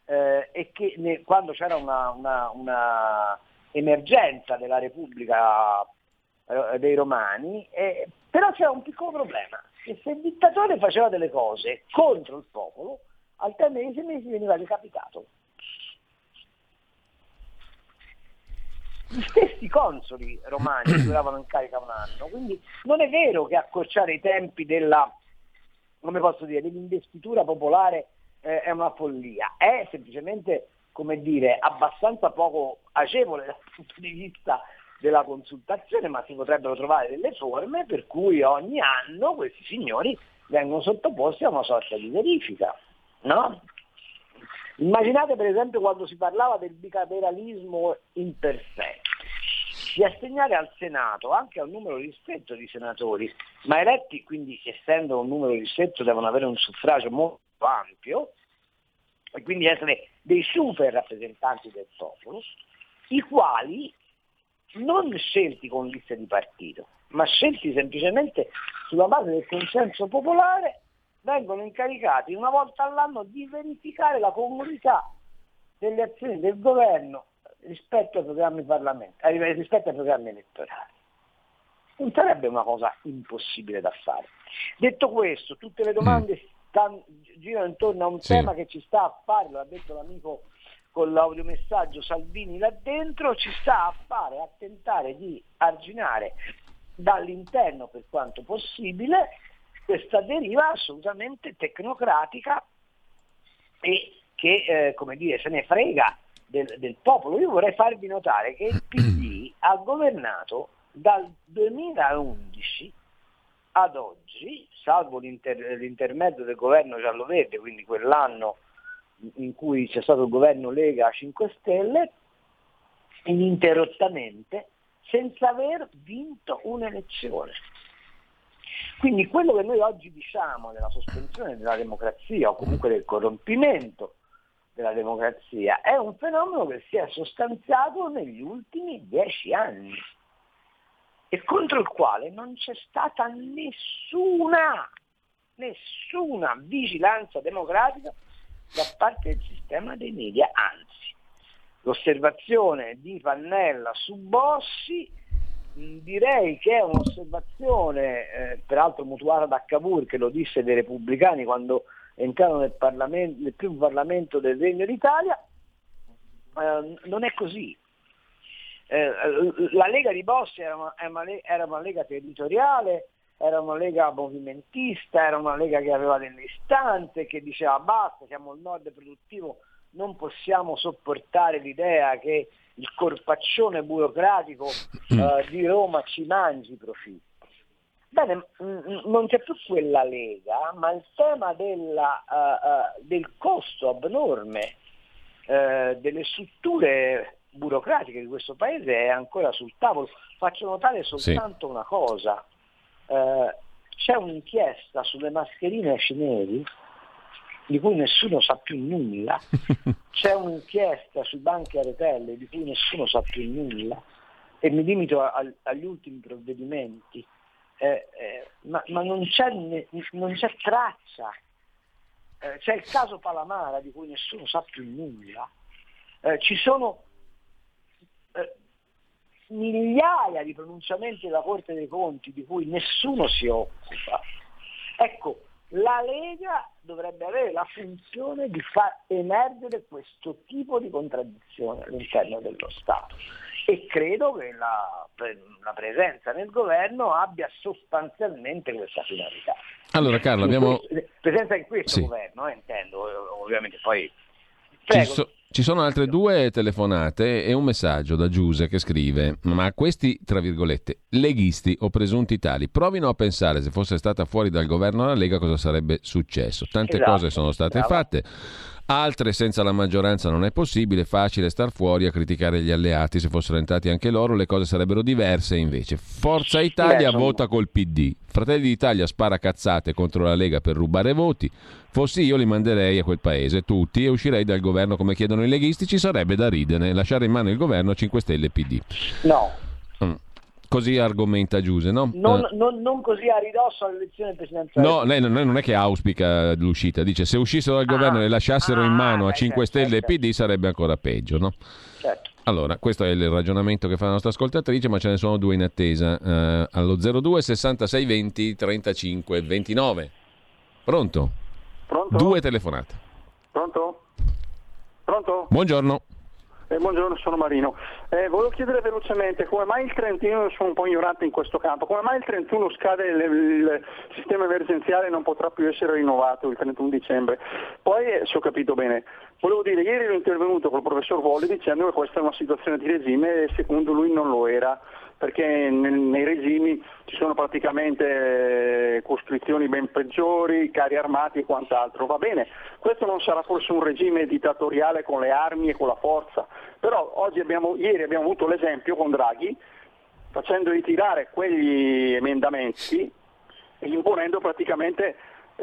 eh, e che ne, quando c'era una, una, una, emergenza della Repubblica eh, dei Romani, eh, però c'era un piccolo problema, che se il dittatore faceva delle cose contro il popolo, al termine dei sei mesi veniva decapitato. Gli stessi consoli romani duravano in carica un anno, quindi non è vero che accorciare i tempi della come posso dire, dell'investitura popolare eh, è una follia, è semplicemente come dire, abbastanza poco agevole dal punto di vista della consultazione, ma si potrebbero trovare delle forme per cui ogni anno questi signori vengono sottoposti a una sorta di verifica. No? Immaginate per esempio quando si parlava del bicameralismo imperfetto di assegnare al Senato anche un numero ristretto di senatori, ma eletti quindi essendo un numero ristretto devono avere un suffragio molto ampio e quindi essere dei super rappresentanti del popolo, i quali non scelti con liste di partito, ma scelti semplicemente sulla base del consenso popolare, vengono incaricati una volta all'anno di verificare la comunità delle azioni del governo rispetto ai programmi parlamentari, eh, rispetto ai programmi elettorali. Non sarebbe una cosa impossibile da fare. Detto questo, tutte le domande mm. stanno, girano intorno a un sì. tema che ci sta a fare, lo ha detto l'amico con l'audiomessaggio Salvini là dentro, ci sta a fare, a tentare di arginare dall'interno per quanto possibile questa deriva assolutamente tecnocratica e che eh, come dire, se ne frega del, del, popolo. Io vorrei farvi notare che il PD ha governato dal 2011 ad oggi, salvo l'inter, l'intermezzo del governo giallo-verde, quindi quell'anno in cui c'è stato il governo Lega 5 Stelle, ininterrottamente, senza aver vinto un'elezione. Quindi quello che noi oggi diciamo della sospensione della democrazia o comunque del corrompimento della democrazia. È un fenomeno che si è sostanziato negli ultimi dieci anni e contro il quale non c'è stata nessuna, nessuna vigilanza democratica da parte del sistema dei media, anzi l'osservazione di Pannella su Bossi direi che è un'osservazione eh, peraltro mutuata da Cavour che lo disse dei repubblicani quando entrarono nel, nel primo Parlamento del Regno d'Italia, eh, non è così. Eh, la Lega di Bossi era una, era una lega territoriale, era una lega movimentista, era una lega che aveva delle istanze, che diceva basta, siamo il nord produttivo, non possiamo sopportare l'idea che il corpaccione burocratico eh, di Roma ci mangi i profitti. Bene, non c'è più quella lega, ma il tema della, uh, uh, del costo abnorme uh, delle strutture burocratiche di questo paese è ancora sul tavolo. Faccio notare soltanto sì. una cosa, c'è un'inchiesta sulle mascherine cinesi di cui nessuno sa più nulla, c'è un'inchiesta sui banchi a rotelle di cui nessuno sa più nulla e mi limito a, a, agli ultimi provvedimenti eh, eh, ma, ma non, c'è, non, c'è, traccia. Eh, c'è il caso Palamara di cui nessuno sa più nulla. Eh, ci sono eh, migliaia di pronunciamenti della Corte dei Conti di cui nessuno si occupa. Ecco, la Lega dovrebbe avere la funzione di far emergere questo tipo di contraddizione all'interno dello Stato e credo che la, la, presenza nel governo abbia sostanzialmente questa finalità. Allora Carlo, abbiamo... Presenza in questo sì. governo, eh, intendo, ovviamente poi... Ci, so, ci, sono altre due telefonate e un messaggio da Giuse che scrive: Ma questi, tra virgolette, leghisti o presunti tali, provino a pensare se fosse stata fuori dal governo la Lega cosa sarebbe successo. Tante esatto, cose sono state bravo. fatte Altre senza la maggioranza non è possibile, facile star fuori a criticare gli alleati, se fossero entrati anche loro le cose sarebbero diverse invece. Forza Italia vota col PD, Fratelli d'Italia spara cazzate contro la Lega per rubare voti, fossi io li manderei a quel paese tutti e uscirei dal governo come chiedono i leghisti, ci sarebbe da ridere, lasciare in mano il governo a 5 Stelle PD. No, Così argomenta Giuse, no? Non, eh. non, non, così a ridosso all'elezione presidenziale. No, lei non, non, è che auspica l'uscita, dice se uscissero dal ah, governo e le lasciassero ah, in mano a 5 certo, Stelle certo. e PD sarebbe ancora peggio, no? Certo. Allora, questo è il ragionamento che fa la nostra ascoltatrice, ma ce ne sono due in attesa. Uh, allo 02 66 20 35 29. Pronto? Pronto? Due telefonate. Pronto? Pronto? Buongiorno. Eh, buongiorno, sono Marino. Eh, volevo chiedere velocemente come mai il 31, sono un po' ignorante in questo campo, come mai il 31 scade il, il sistema emergenziale e non potrà più essere rinnovato il 31 dicembre? Poi, eh, se ho capito bene, Volevo dire, ieri ero intervenuto col professor Volli dicendo che questa è una situazione di regime e secondo lui non lo era, perché nei regimi ci sono praticamente eh, costrizioni ben peggiori, carri armati e quant'altro. Va bene, questo non sarà forse un regime dittatoriale con le armi e con la forza, però abbiamo, ieri abbiamo avuto l'esempio con Draghi facendo ritirare quegli emendamenti e imponendo praticamente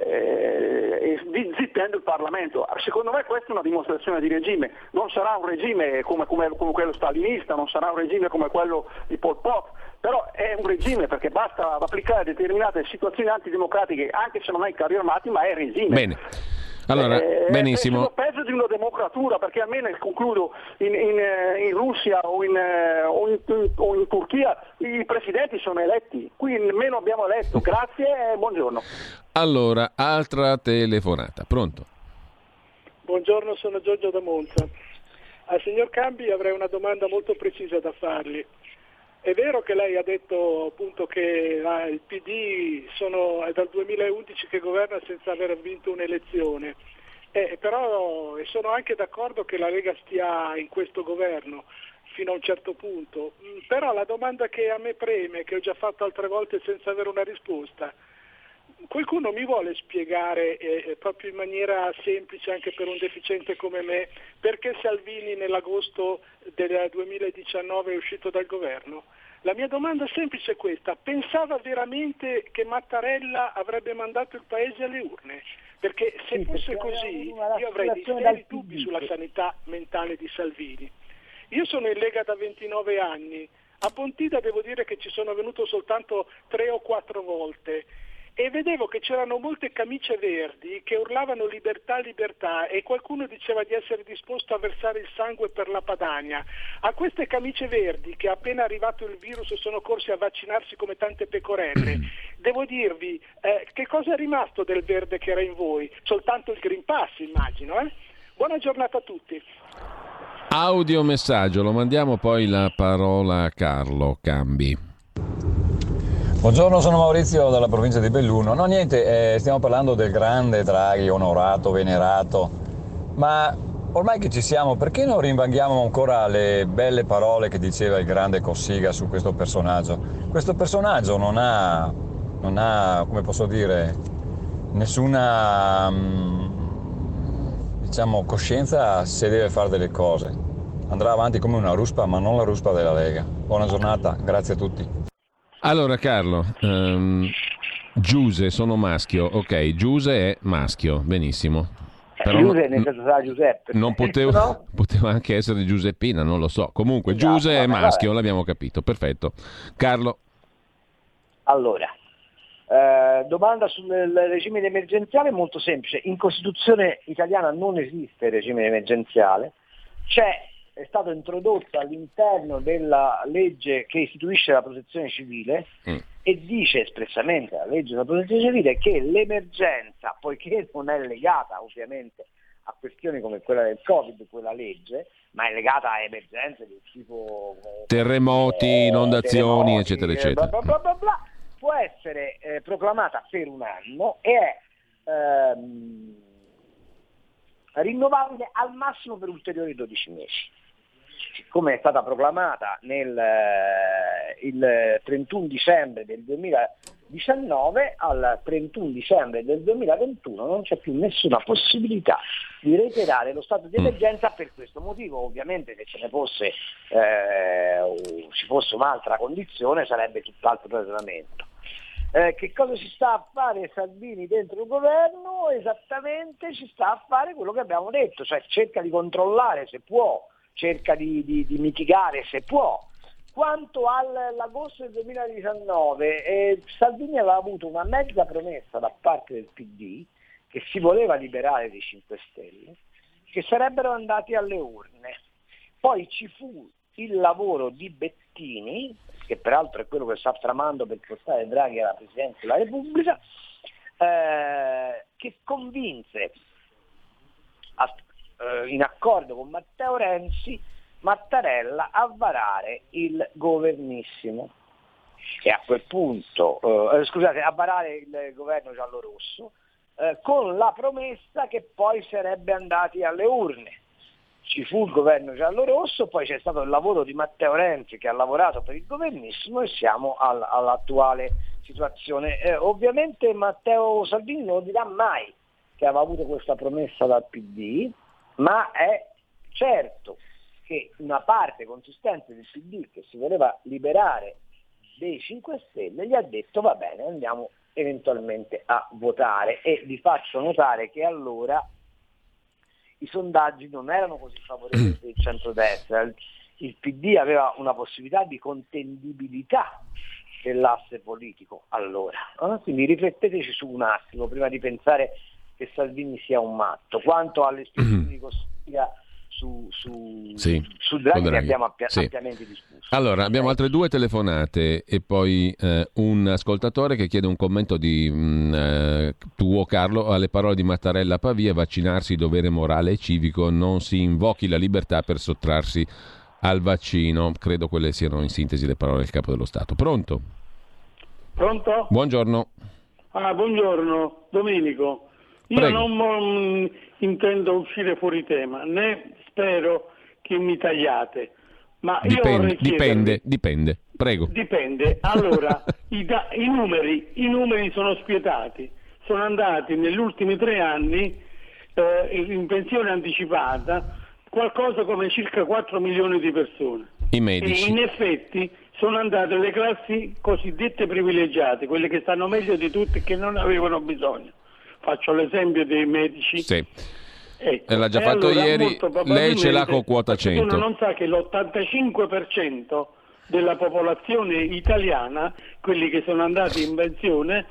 eh, zi- zittendo il Parlamento. Secondo me questa è una dimostrazione di regime, non sarà un regime come, come- come quello stalinista, non sarà un regime come quello di Pol Pot, però è un regime perché basta applicare determinate situazioni antidemocratiche anche se non in carri armati, ma è regime. Bene. Allora, Eh, benissimo. È peggio di una democratura, perché almeno, concludo, in, in, eh, in Russia o in, eh, o in- o in Turchia i presidenti sono eletti, qui nemmeno abbiamo eletto. Grazie e buongiorno. Allora, altra telefonata. Pronto? Buongiorno, sono Giorgio da Monza. Al signor Cambi avrei una domanda molto precisa da fargli. È vero che lei ha detto appunto che ah, il PD sono, è dal 2011 che governa senza aver vinto un'elezione, Eh, però sono anche d'accordo che la Lega stia in questo governo fino a un certo punto, Mm, però la domanda che a me preme, che ho già fatto altre volte senza avere una risposta, qualcuno mi vuole spiegare eh, eh, proprio in maniera semplice anche per un deficiente come me perché Salvini nell'agosto del 2019 è uscito dal governo? La mia domanda semplice è questa, pensava veramente che Mattarella avrebbe mandato il paese alle urne? Perché se fosse così io avrei dei seri dubbi sulla sanità mentale di Salvini. Io sono in Lega da 29 anni, a Pontida devo dire che ci sono venuto soltanto tre o quattro volte e vedevo che c'erano molte camicie verdi che urlavano libertà, libertà e qualcuno diceva di essere disposto a versare il sangue per la Padania. A queste camicie verdi che appena arrivato il virus sono corsi a vaccinarsi come tante pecorelle, devo dirvi eh, che cosa è rimasto del verde che era in voi? Soltanto il Green Pass immagino. Eh? Buona giornata a tutti. Audio messaggio, lo mandiamo poi la parola a Carlo Cambi. Buongiorno, sono Maurizio dalla provincia di Belluno. No, niente, eh, stiamo parlando del grande Draghi, onorato, venerato, ma ormai che ci siamo, perché non rinvanghiamo ancora le belle parole che diceva il grande Cossiga su questo personaggio? Questo personaggio non ha, non ha come posso dire, nessuna mm, diciamo, coscienza se deve fare delle cose. Andrà avanti come una ruspa, ma non la ruspa della Lega. Buona giornata, grazie a tutti. Allora Carlo, ehm, Giuse sono maschio, ok, Giuse è maschio, benissimo. Però Giuse no- nel senso sarà Giuseppe. non potevo, No? poteva anche essere Giuseppina, non lo so. Comunque Esatto, Giuse è vabbè, maschio, vabbè. l'abbiamo capito, perfetto. Carlo, Allora, eh, domanda sul regime emergenziale molto semplice. In Costituzione italiana non esiste regime emergenziale, c'è, è stato introdotto all'interno della legge che istituisce la protezione civile Mm. e dice espressamente la legge della protezione civile che l'emergenza, poiché non è legata ovviamente a questioni come quella del Covid, quella legge, ma è legata a emergenze del tipo eh, terremoti, inondazioni, terremoti, eccetera, eh, eccetera. bla bla bla bla bla, può essere eh, proclamata per un anno e è ehm, rinnovabile al massimo per ulteriori 12 mesi. Siccome è stata proclamata nel, eh, il 31 dicembre del 2019, al 31 dicembre del 2021 non c'è più nessuna possibilità di reiterare lo stato di emergenza per questo motivo. Ovviamente se ce ne fosse, eh, ci fosse un'altra condizione sarebbe tutt'altro ragionamento. Eh, che cosa ci sta a fare Salvini dentro il governo? Esattamente ci sta a fare quello che abbiamo detto, cioè cerca di controllare se può, cerca di, di- di mitigare se può. Quanto all'agosto del 2019, eh, Salvini aveva avuto una mezza promessa da parte del PD che si voleva liberare dei 5 Stelle, che sarebbero andati alle urne. Poi ci fu il lavoro di Bettini, che peraltro è quello che sta tramando per portare Draghi alla Presidenza della Repubblica, eh, che convinse, a- eh, in accordo con Matteo Renzi, Mattarella a varare il governissimo. E a quel punto, eh, eh, scusate, a varare il governo giallorosso eh, con la promessa che poi sarebbe andati alle urne. Ci fu il governo giallo-rosso, poi c'è stato il lavoro di Matteo Renzi che ha lavorato per il governissimo e siamo all- all'attuale situazione. Eh, ovviamente Matteo Salvini non dirà mai che aveva avuto questa promessa dal PD, ma è certo che una parte consistente del PD che si voleva liberare dei 5 Stelle gli ha detto va bene, andiamo eventualmente a votare e vi faccio notare che allora i sondaggi non erano così favorevoli del centrodestra, il, il PD aveva una possibilità di contendibilità dell'asse politico allora, eh? quindi rifletteteci su un attimo prima di pensare che Salvini sia un matto, quanto alle istituzioni di Cossiga su, su, Sì, su Draghi, Draghi, abbiamo appia- sì. ampiamente discusso. Allora, abbiamo altre due telefonate e poi eh, un ascoltatore che chiede un commento di mm, eh, tuo Carlo alle parole di Mattarella a Pavia, vaccinarsi dovere morale e civico, non si invochi la libertà per sottrarsi al vaccino. Credo quelle siano in sintesi le parole del Capo dello Stato. Pronto? Pronto? Buongiorno. Ah, buongiorno, Domenico. Io Prego. non mm, intendo uscire fuori tema, né spero che mi tagliate, ma io Dipende, dipende, dipende. Prego. Dipende. Allora, i, da- i numeri, i numeri sono spietati. Sono andati negli ultimi tre anni eh, in pensione anticipata qualcosa come circa 4 milioni di persone. I E medici. in effetti sono andate le classi cosiddette privilegiate, quelle che stanno meglio di tutte e che non avevano bisogno. Faccio l'esempio dei medici. Sì. Ecco. L'ha già E fatto allora, ieri, lei ce l'ha con quota qualcuno 100. non sa che l'85% della popolazione italiana, quelli che sono andati in pensione,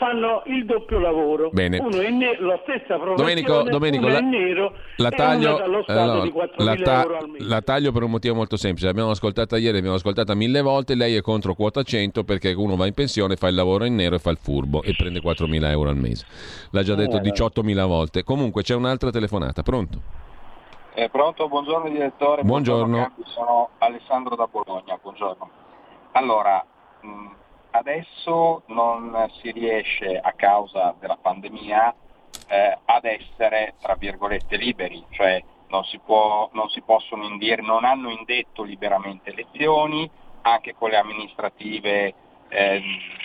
fanno il doppio lavoro. Bene. Uno è in ne- la stessa professione, Domenico, Domenico, uno la, è in nero la e taglio, uno dallo Stato allora, di 4.000 la ta- euro al mese. la taglio per un motivo molto semplice. L'abbiamo ascoltata ieri, l'abbiamo ascoltata mille volte. Lei è contro quota 100 perché uno va in pensione, fa il lavoro in nero e fa il furbo e prende 4.000 euro al mese. L'ha già detto Eh, 18.000 volte. Comunque c'è un'altra telefonata. Pronto? Eh, pronto, buongiorno direttore. Buongiorno. Campi, Sono Alessandro da Bologna, buongiorno. Allora, mh, adesso non si riesce a causa della pandemia eh, ad essere, tra virgolette, liberi, cioè non si, può, non si possono indire, non hanno indetto liberamente elezioni, anche con le amministrative eh,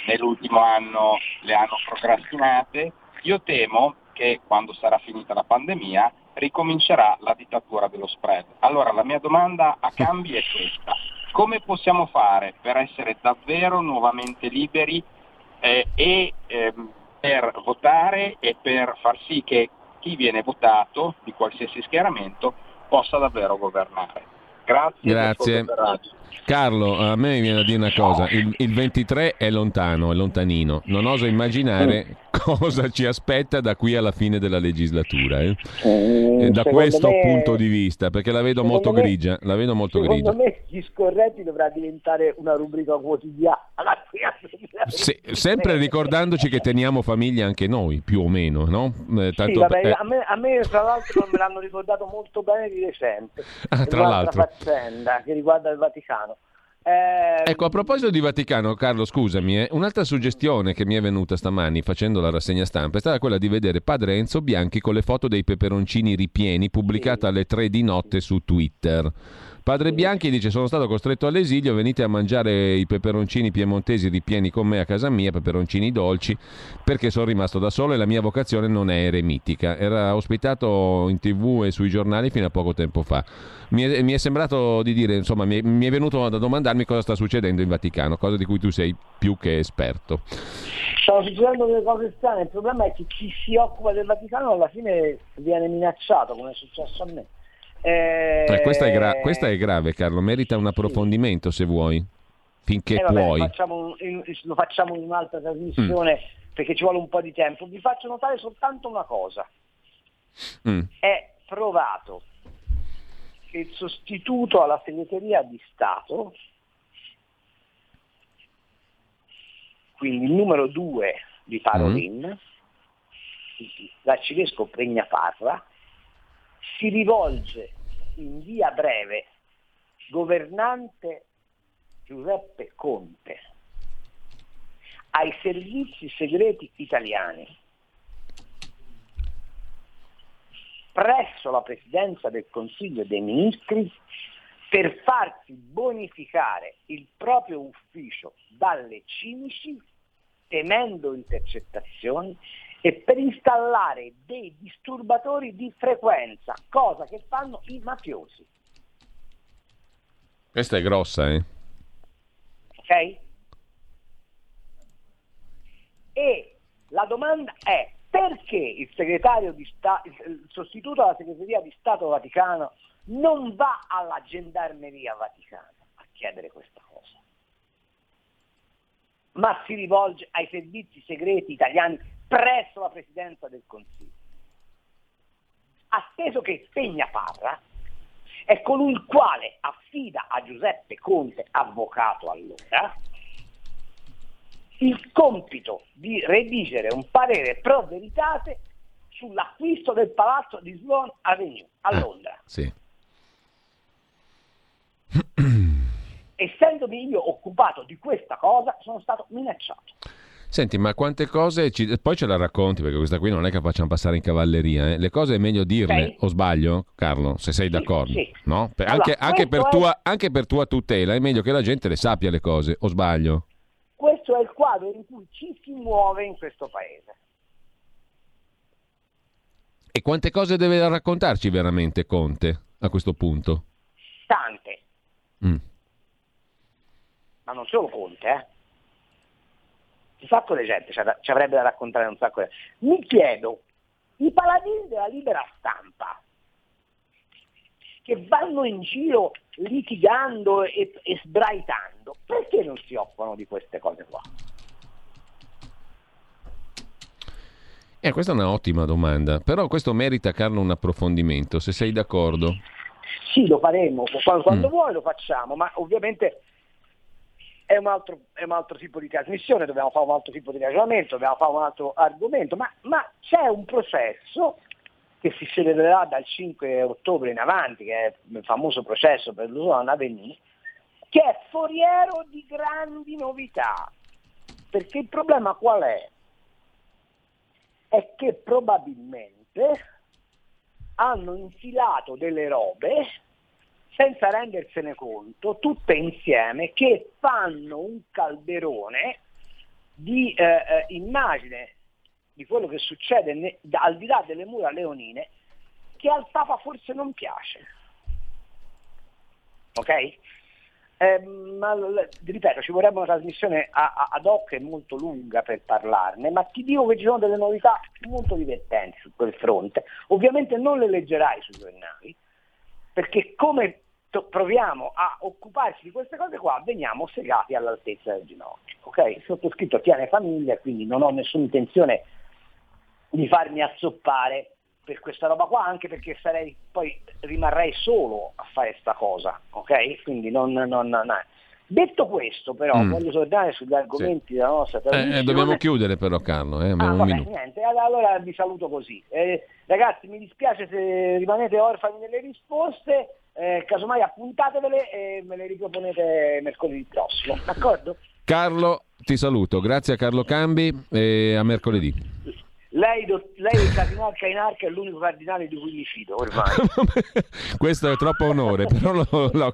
nell'ultimo anno le hanno procrastinate. Io temo che quando sarà finita la pandemia ricomincerà la dittatura dello spread. Allora la mia domanda a Cambi è questa. Come possiamo fare per essere davvero nuovamente liberi eh, e ehm, per votare e per far sì che chi viene votato di qualsiasi schieramento possa davvero governare? Grazie. Grazie. Carlo, a me viene da dire una cosa, il, il 23 è lontano, è lontanino, non oso immaginare cosa ci aspetta da qui alla fine della legislatura, eh. Eh, da secondo questo me- punto di vista, perché la vedo molto me- grigia, la vedo molto Secondo grigia. me gli scorretti dovrà diventare una rubrica quotidiana. da qui al 2023. Se- sempre ricordandoci che teniamo famiglia anche noi, più o meno, no? Eh, Sì, tanto vabbè, per- eh, a, me, a me, tra l'altro me l'hanno ricordato molto bene di recente. Ah, tra l'altro. faccenda che riguarda il Vaticano. Eh, Ecco, a proposito di Vaticano, Carlo, scusami, eh, un'altra suggestione che mi è venuta stamani facendo la rassegna stampa è stata quella di vedere padre Enzo Bianchi con le foto dei peperoncini ripieni pubblicata alle 3 di notte su Twitter. Padre Bianchi dice sono stato costretto all'esilio, venite a mangiare i peperoncini piemontesi ripieni con me a casa mia, peperoncini dolci, perché sono rimasto da solo e la mia vocazione non è eremitica. Era ospitato in tv e sui giornali fino a poco tempo fa. Mi è, mi è sembrato di dire, insomma, mi è, mi è venuto da domandarmi cosa sta succedendo in Vaticano, cosa di cui tu sei più che esperto. Stavo succedendo delle cose strane, il problema è che chi si occupa del Vaticano alla fine viene minacciato, come è successo a me. Eh, Eh, questa, è gra- questa è grave, Carlo, merita un approfondimento se vuoi, finché eh, vabbè, puoi. facciamo in- lo facciamo in un'altra trasmissione perché ci vuole un po' di tempo. Vi faccio notare soltanto una cosa. Mm. È provato che il sostituto alla segreteria di Stato, quindi il numero due di Parolin, l'arcivescovo Pregnaparra, si rivolge in via breve, governante Giuseppe Conte, ai servizi segreti italiani. Presso la Presidenza del Consiglio dei Ministri per farsi bonificare il proprio ufficio dalle cimici temendo intercettazioni e per installare dei disturbatori di frequenza, cosa che fanno i mafiosi. Questa è grossa, eh? Ok? E la domanda è perché il segretario di Stato, il sostituto alla segreteria di Stato Vaticano non va alla gendarmeria vaticana a chiedere questa cosa, ma si rivolge ai servizi segreti italiani presso la Presidenza del Consiglio. Atteso che Spegna Parra è colui il quale affida a Giuseppe Conte, avvocato allora, il compito di redigere un parere pro veritate sull'acquisto del palazzo di Sloan Avenue a Ah, Londra. Sì. Essendomi io occupato di questa cosa, sono stato minacciato. Senti, ma quante cose ci- poi ce la racconti perché questa qui non è che facciamo passare in cavalleria. eh. Le cose è meglio dirle, Sì. o sbaglio, Carlo, se sei d'accordo? sì. No? Per- Allora, anche, anche per questo è- tua, anche per tua tutela è meglio che la gente le sappia le cose, o sbaglio? Questo è il quadro in cui ci si muove in questo paese. E quante cose deve raccontarci veramente Conte a questo punto? Tante, Mm. ma non solo Conte, eh. Un sacco di gente ci av- ci avrebbe da raccontare un sacco di Mi chiedo, i paladini della libera stampa, che vanno in giro litigando e, e sbraitando, perché non si occupano di queste cose qua? Eh, questa è un'ottima domanda, però questo merita, Carlo, un approfondimento, se sei d'accordo. Sì, lo faremo, quando, quando Mm. vuoi lo facciamo, ma ovviamente è un, altro, è un altro tipo di trasmissione, dobbiamo fare un altro tipo di ragionamento, dobbiamo fare un altro argomento, ma, ma c'è un processo che si celebrerà dal 5 ottobre in avanti, che è il famoso processo per l'Usono Avenue, che è foriero di grandi novità. Perché il problema qual è? È che probabilmente hanno infilato delle robe senza rendersene conto, tutte insieme, che fanno un calderone di eh, eh, immagine di quello che succede ne- al di là delle mura leonine, che al Papa forse non piace. Ok? Eh, ma ripeto, ci vorrebbe una trasmissione a- a- ad hoc e molto lunga per parlarne, ma ti dico che ci sono delle novità molto divertenti su quel fronte. Ovviamente non le leggerai sui giornali, perché come proviamo a occuparci di queste cose qua, veniamo segati all'altezza del ginocchio. Ok? Il sottoscritto tiene famiglia, quindi non ho nessuna intenzione di farmi azzoppare per questa roba qua, anche perché sarei, poi rimarrei solo a fare sta cosa, ok? Quindi non, non- non- Detto questo, però, Mm. voglio tornare sugli argomenti della nostra Eh, eh, dobbiamo chiudere però, Carlo, eh, Ah, vabbè, niente, all- allora vi saluto così. Eh, ragazzi, mi dispiace se rimanete orfani nelle risposte, eh, casomai appuntatevele e me le riproponete mercoledì prossimo, d'accordo? Carlo, ti saluto, grazie a Carlo Cambi e a mercoledì. Lei, do- lei il cardinale Cainarca è l'unico cardinale di cui mi fido ormai. Questo è troppo onore, però lo- lo-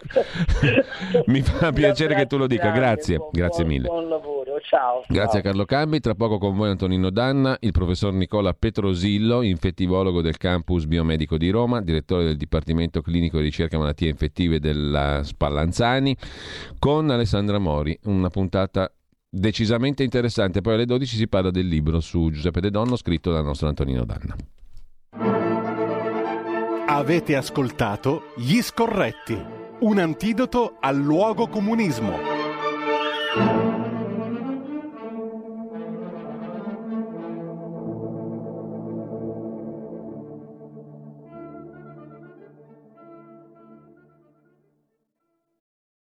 mi fa piacere che tu lo dica, grazie, grazie buon- mille. Buon lavoro, ciao. Grazie a Ciao. Carlo Cambi, tra poco con voi Antonino Danna, il professor Nicola Petrosillo, infettivologo del campus biomedico di Roma, direttore del Dipartimento Clinico di Ricerca Malattie Infettive della Spallanzani, con Alessandra Mori, una puntata decisamente interessante. Poi alle 12 si parla del libro su Giuseppe De Donno scritto dal nostro Antonino Danna. Avete ascoltato Gli Scorretti, un antidoto al luogo comunismo.